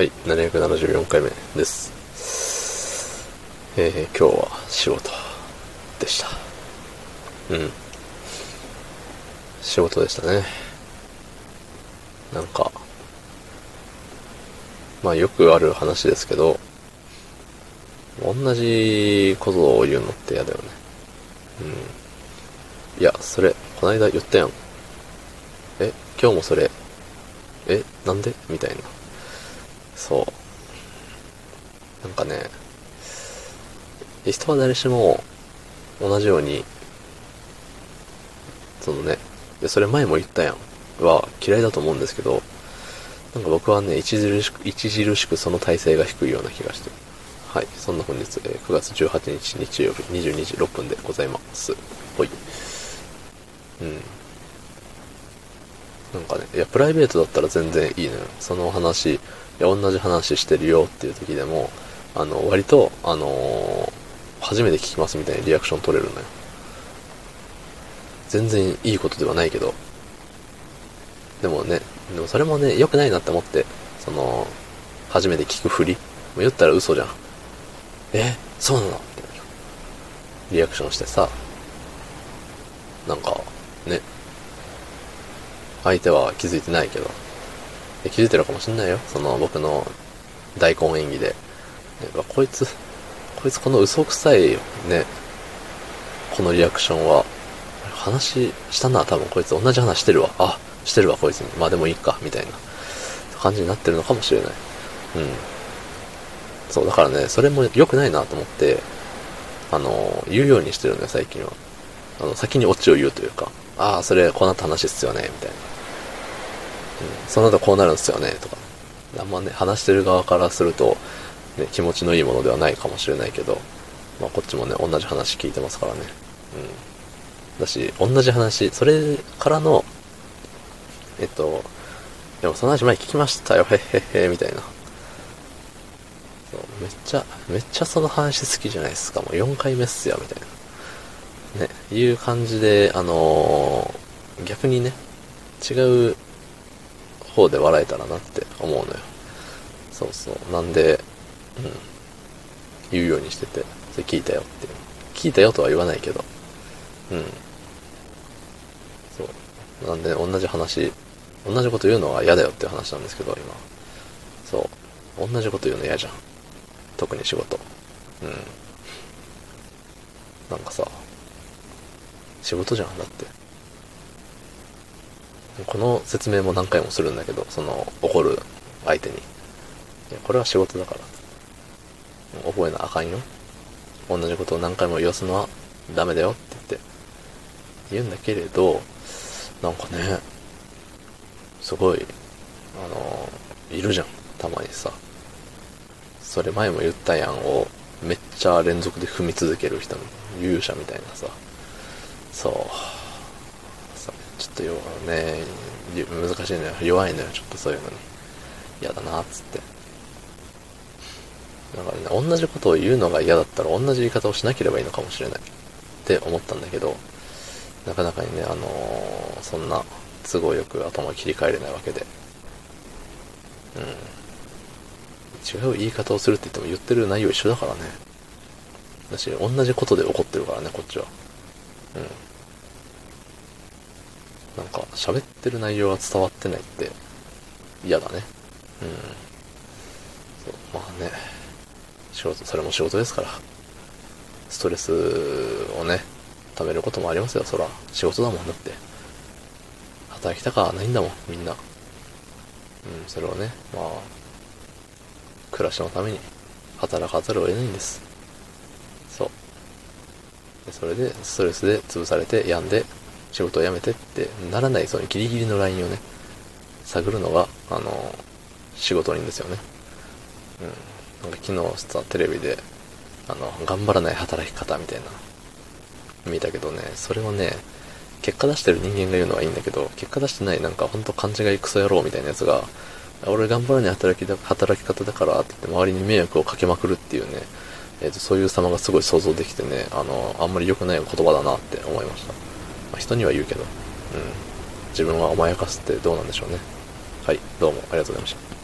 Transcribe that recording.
はい、774回目です。えー、今日は仕事でした。うん。仕事でしたね。なんか、まあよくある話ですけど、同じことを言うのって嫌だよね。うん。いや、それ、こないだ言ったやん。え、今日もそれ、え、なんで？みたいな。そう。なんかね、人は誰しも同じように、そのね、でそれ前も言ったやん。は嫌いだと思うんですけど、なんか僕はね、著しく、著しくその体勢が低いような気がして。はい。そんな本日、え9月18日日曜日22時6分でございます。ほい。うん。なんかね、いや、プライベートだったら全然いいのよ。その話、同じ話してるよっていう時でも、あの、割と、あのー初めて聞きますみたいにリアクション取れるのよ。全然いいことではないけど。でもね、でもそれもね、良くないなって思って、その、初めて聞くふり。もう言ったら嘘じゃん。えそうなの？みたいな。リアクションしてさ、なんか、ね、相手は気づいてないけど、気づいてるかもしんないよ。その僕の大根演技で。こいつ、こいつこの嘘くさいね、このリアクションは、話したな、多分こいつ同じ話してるわ。あ、してるわ、こいつに。まあでもいいか、みたいな感じになってるのかもしれない。うん。そう、だからね、それも良くないなと思って、あの、言うようにしてるのよ、最近は。あの、先にオチを言うというか、ああ、それ、こうな話っすよね、みたいな。その後こうなるんですよね、とか。あんまね、話してる側からすると、ね、気持ちのいいものではないかもしれないけど、まあ、こっちもね、同じ話聞いてますからね。うん。だし、同じ話、それからの、えっと、でもその話前聞きましたよ、へへへ、みたいな。そうめっちゃ、めっちゃその話好きじゃないですか。もう4回目っすよ、みたいな。ね、いう感じで、あのー逆にね、違う方で笑えたらなって思うのよ。そうそう。なんで、うん。言うようにしてて、それ聞いたよっていう。聞いたよとは言わないけど。うん。そう。なんで、同じ話、同じこと言うのは嫌だよっていう話なんですけど、今。そう。同じこと言うの嫌じゃん。特に仕事。うん。なんかさ、仕事じゃん、だって。この説明も何回もするんだけど、その、怒る相手に。いや、これは仕事だから。覚えなあかんよ。同じことを何回も言わすのはダメだよって言って。言うんだけれど、なんかね、すごい、あの、いるじゃん、たまにさ。それ前も言ったやんを、めっちゃ連続で踏み続ける人の、勇者みたいなさ。そう。さちょっと弱ね、難しいのよ。弱いのよ、ちょっとそういうのに。嫌だなっ、つって。だからね、同じことを言うのが嫌だったら同じ言い方をしなければいいのかもしれない。って思ったんだけど、なかなかにね、あのーそんな都合よく頭を切り替えれないわけで。うん。違う言い方をするって言っても言ってる内容一緒だからね。だし、同じことで怒ってるからね、こっちは。うん。なんか、喋ってる内容が伝わってないって嫌だね。うん。そう、まあね。仕事、それも仕事ですから。ストレスをね、溜めることもありますよ、そら。仕事だもんだって。働きたかないんだもん、みんな。うん、それをね、まあ、暮らしのために働かざるを得ないんです。そう。でそれで、ストレスで潰されて、病んで、仕事を辞めてってならない、そのギリギリのラインをね、探るのが、あの、仕事人ですよね。うん。なんか昨日さ、テレビで、あの、頑張らない働き方みたいな、見たけどね、それをね、結果出してる人間が言うのはいいんだけど、結果出してないなんかほんと勘違いクソ野郎みたいなやつが、俺頑張らない働きだ働き方だからって言って周りに迷惑をかけまくるっていうね、えーとそういう様がすごい想像できてね、あの、あんまり良くない言葉だなって思いました。まあ、人には言うけど、うん。自分は甘やかすってどうなんでしょうね。はい、どうもありがとうございました。